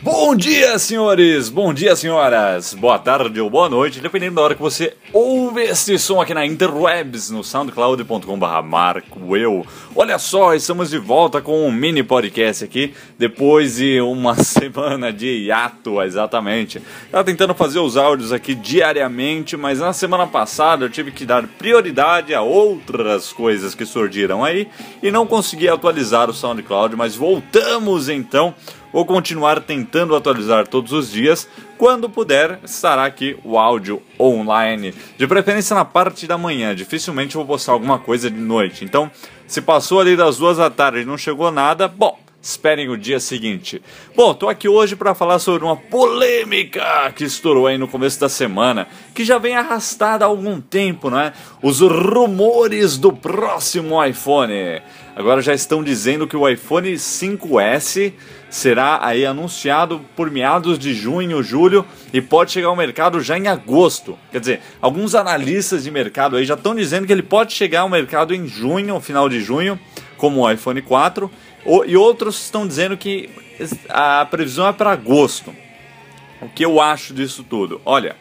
Bom dia, senhores! Bom dia, senhoras! Boa tarde ou boa noite, dependendo da hora que você ouve este som aqui na Interwebs, no soundcloud.com.br Marco Eu. Olha só, estamos de volta com um mini podcast aqui, depois de uma semana de hiato, exatamente. Tava tentando fazer os áudios aqui diariamente, mas na semana passada eu tive que dar prioridade a outras coisas que surgiram aí e não consegui atualizar o SoundCloud, mas voltamos então Vou continuar tentando atualizar todos os dias. Quando puder, estará aqui o áudio online. De preferência na parte da manhã. Dificilmente vou postar alguma coisa de noite. Então, se passou ali das duas da tarde e não chegou nada, bom, Esperem o dia seguinte. Bom, tô aqui hoje para falar sobre uma polêmica que estourou aí no começo da semana, que já vem arrastada há algum tempo, não é? Os rumores do próximo iPhone. Agora já estão dizendo que o iPhone 5S será aí anunciado por meados de junho, julho e pode chegar ao mercado já em agosto. Quer dizer, alguns analistas de mercado aí já estão dizendo que ele pode chegar ao mercado em junho, final de junho, como o iPhone 4 e outros estão dizendo que a previsão é para agosto. O que eu acho disso tudo? Olha,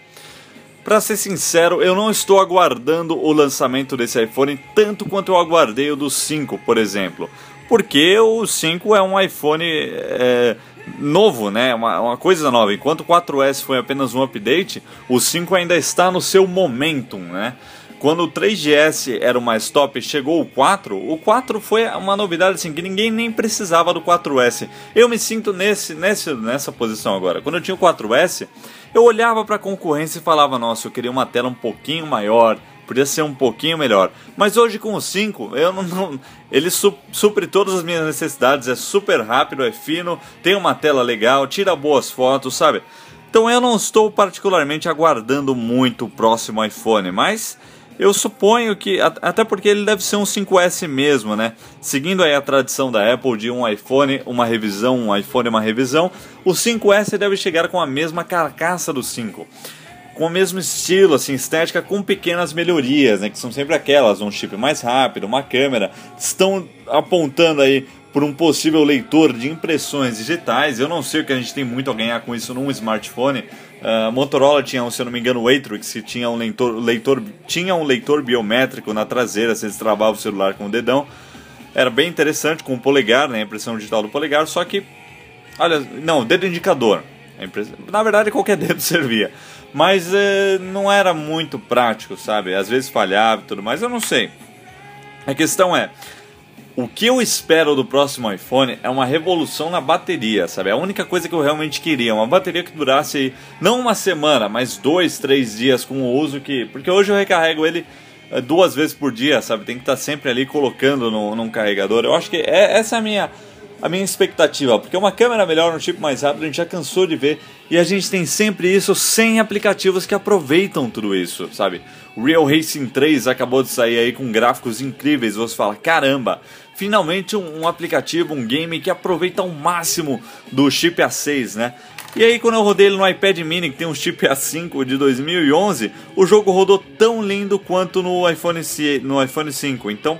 para ser sincero, eu não estou aguardando o lançamento desse iPhone tanto quanto eu aguardei o do 5, por exemplo. Porque o 5 é um iPhone é, novo, né? Uma, uma, coisa nova. Enquanto o 4S foi apenas um update, o 5 ainda está no seu momentum, né? Quando o 3GS era o mais top, chegou o 4, o 4 foi uma novidade assim que ninguém nem precisava do 4S. Eu me sinto nesse, nesse nessa posição agora. Quando eu tinha o 4S, eu olhava para a concorrência e falava: "Nossa, eu queria uma tela um pouquinho maior, podia ser um pouquinho melhor". Mas hoje com o 5, eu não, não ele su supre todas as minhas necessidades, é super rápido, é fino, tem uma tela legal, tira boas fotos, sabe? Então eu não estou particularmente aguardando muito o próximo iPhone, mas eu suponho que, até porque ele deve ser um 5S mesmo, né? Seguindo aí a tradição da Apple de um iPhone, uma revisão, um iPhone, uma revisão, o 5S deve chegar com a mesma carcaça do 5. Com o mesmo estilo, assim, estética, com pequenas melhorias, né? Que são sempre aquelas, um chip mais rápido, uma câmera. Estão apontando aí por um possível leitor de impressões digitais. Eu não sei o que a gente tem muito a ganhar com isso num smartphone, a uh, Motorola tinha, se eu não me engano, o Atrix, que tinha um leitor, leitor, tinha um leitor biométrico na traseira, você destravava o celular com o dedão. Era bem interessante, com o polegar, né, a impressão digital do polegar, só que, olha, não, dedo indicador. Na verdade, qualquer dedo servia. Mas uh, não era muito prático, sabe? Às vezes falhava e tudo mais, eu não sei. A questão é, o que eu espero do próximo iPhone é uma revolução na bateria, sabe? A única coisa que eu realmente queria, uma bateria que durasse não uma semana, mas dois, três dias com o uso que. Porque hoje eu recarrego ele eh, duas vezes por dia, sabe? Tem que estar sempre ali colocando no, num carregador. Eu acho que é, essa é a minha, a minha expectativa, porque uma câmera melhor, um chip mais rápido, a gente já cansou de ver e a gente tem sempre isso sem aplicativos que aproveitam tudo isso, sabe? Real Racing 3 acabou de sair aí com gráficos incríveis, você fala, caramba, finalmente um, um aplicativo, um game que aproveita ao máximo do chip A6, né? E aí quando eu rodei ele no iPad mini, que tem um chip A5 de 2011, o jogo rodou tão lindo quanto no iPhone, no iPhone 5. Então,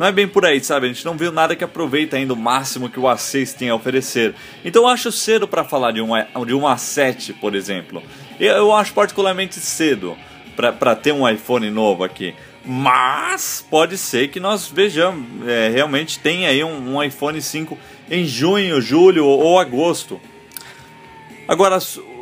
não é bem por aí, sabe? A gente não viu nada que aproveita ainda o máximo que o A6 tem a oferecer. Então eu acho cedo para falar de um, de um A7, por exemplo. Eu, eu acho particularmente cedo para ter um iPhone novo aqui. Mas pode ser que nós vejamos, é, realmente tem aí um, um, iPhone 5 em junho, julho ou agosto. Agora,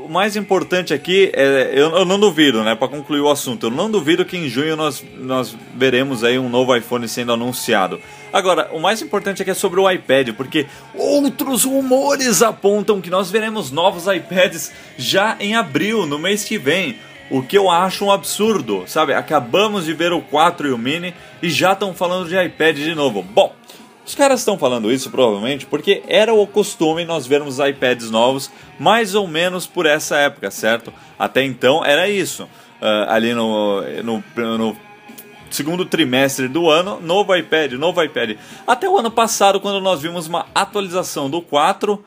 o mais importante aqui é, eu, eu não duvido, né, para concluir o assunto, eu não duvido que em junho nós, nós veremos aí um novo iPhone sendo anunciado. Agora, o mais importante aqui é sobre o iPad, porque outros rumores apontam que nós veremos novos iPads já em abril, no mês que vem. O que eu acho um absurdo, sabe? Acabamos de ver o 4 e o Mini e já estão falando de iPad de novo. Bom, os caras estão falando isso provavelmente porque era o costume nós vermos iPads novos mais ou menos por essa época, certo? Até então era isso. Uh, ali no, no, no segundo trimestre do ano, novo iPad, novo iPad. Até o ano passado, quando nós vimos uma atualização do 4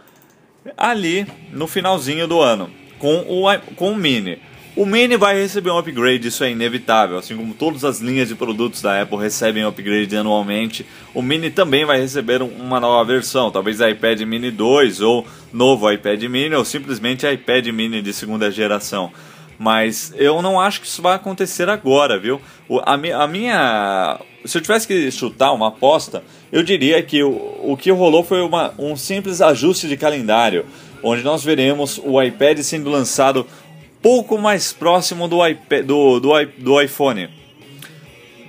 ali no finalzinho do ano, com o, com o Mini. O Mini vai receber um upgrade, isso é inevitável. Assim como todas as linhas de produtos da Apple recebem upgrade anualmente, o Mini também vai receber uma nova versão. Talvez iPad Mini 2 ou novo iPad Mini ou simplesmente iPad Mini de segunda geração. Mas eu não acho que isso vai acontecer agora, viu? a, a minha. Se eu tivesse que chutar uma aposta, eu diria que o, o que rolou foi uma, um simples ajuste de calendário, onde nós veremos o iPad sendo lançado pouco mais próximo do, iPad, do, do, do iPhone.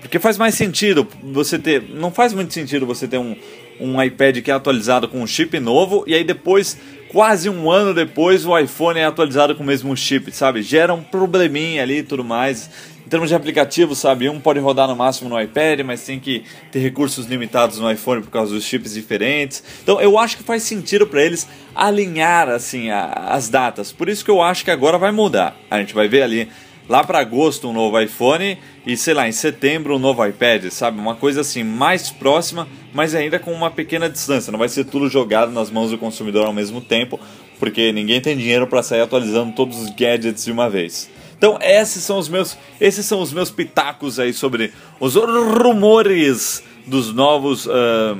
Porque faz mais sentido você ter. Não faz muito sentido você ter um, um iPad que é atualizado com um chip novo e aí depois, quase um ano depois, o iPhone é atualizado com o mesmo chip, sabe? Gera um probleminha ali e tudo mais termos de aplicativo, sabe, um pode rodar no máximo no iPad, mas tem que ter recursos limitados no iPhone por causa dos chips diferentes. Então eu acho que faz sentido para eles alinhar assim a, as datas. Por isso que eu acho que agora vai mudar. A gente vai ver ali lá para agosto um novo iPhone e sei lá, em setembro um novo iPad, sabe? Uma coisa assim mais próxima, mas ainda com uma pequena distância. Não vai ser tudo jogado nas mãos do consumidor ao mesmo tempo, porque ninguém tem dinheiro para sair atualizando todos os gadgets de uma vez. Então esses são os meus, esses são os meus pitacos aí sobre os rumores dos novos uh,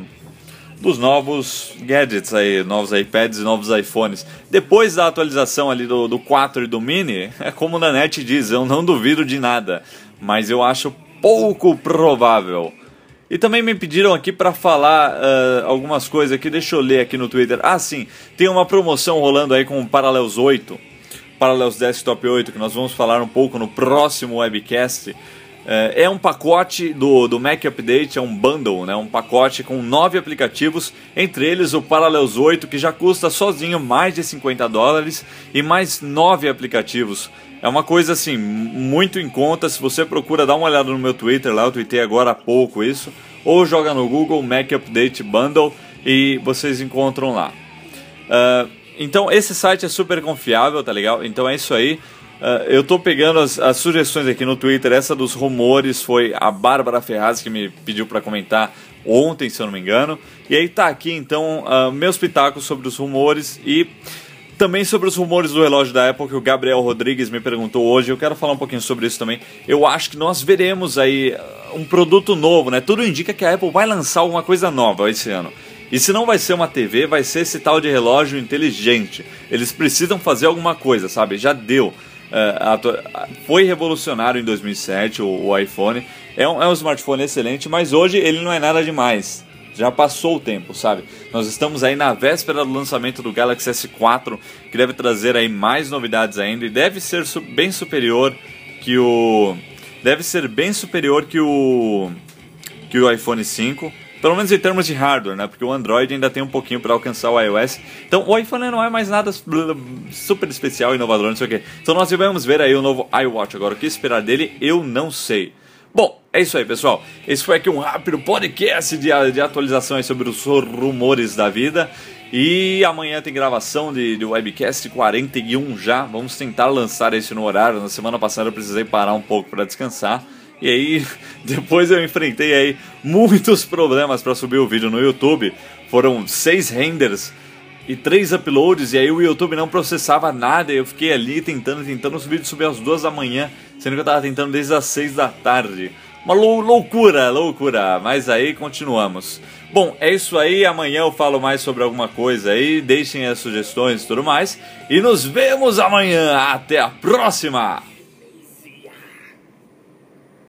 dos novos gadgets aí, novos iPads e novos iPhones. Depois da atualização ali do, do 4 e do Mini, é como o Nanete diz, eu não duvido de nada, mas eu acho pouco provável. E também me pediram aqui para falar uh, algumas coisas aqui, deixa eu ler aqui no Twitter. Ah, sim, tem uma promoção rolando aí com o Parallels 8 Parallels Desktop 8, que nós vamos falar um pouco no próximo webcast, é, é um pacote do, do Mac Update, é um bundle, né? um pacote com nove aplicativos, entre eles o Parallels 8, que já custa sozinho mais de 50 dólares, e mais nove aplicativos. É uma coisa assim, muito em conta. Se você procura, dá uma olhada no meu Twitter lá, eu tuitei agora há pouco isso, ou joga no Google Mac Update Bundle e vocês encontram lá. Uh, então esse site é super confiável, tá legal? Então é isso aí. Uh, eu tô pegando as, as, sugestões aqui no Twitter. Essa dos rumores foi a Bárbara Ferraz que me pediu para comentar ontem, se eu não me engano. E aí tá aqui então uh, meus pitacos sobre os rumores e também sobre os rumores do relógio da Apple que o Gabriel Rodrigues me perguntou hoje. Eu quero falar um pouquinho sobre isso também. Eu acho que nós veremos aí um produto novo, né? Tudo indica que a Apple vai lançar alguma coisa nova esse ano. E se não vai ser uma TV, vai ser esse tal de relógio inteligente. Eles precisam fazer alguma coisa, sabe? Já deu. É, foi revolucionário em 2007 o, iPhone. É é um smartphone excelente, mas hoje ele não é nada demais. Já passou o tempo, sabe? Nós estamos aí na véspera do lançamento do Galaxy S4, que deve trazer aí mais novidades ainda e deve ser bem superior que o deve ser bem superior que o que o iPhone 5. Pelo menos em termos de hardware, né? Porque o Android ainda tem um pouquinho para alcançar o iOS. Então o iPhone não é mais nada super especial, inovador, não sei o quê. Então nós vamos ver aí o novo iWatch. Agora, o que esperar dele, eu não sei. Bom, é isso aí, pessoal. Esse foi aqui um rápido podcast de, de atualizações sobre os rumores da vida. E amanhã tem gravação de, de webcast 41 já. Vamos tentar lançar esse no horário. Na semana passada eu precisei parar um pouco para descansar. E aí, depois eu enfrentei aí muitos problemas para subir o vídeo no YouTube. Foram seis renders e três uploads, e aí o YouTube não processava nada. Eu fiquei ali tentando, tentando, os vídeos subir às duas da manhã, sendo que eu tava tentando desde as seis da tarde. Uma lou loucura, loucura. Mas aí continuamos. Bom, é isso aí. Amanhã eu falo mais sobre alguma coisa aí. Deixem as sugestões e tudo mais. E nos vemos amanhã. Até a próxima!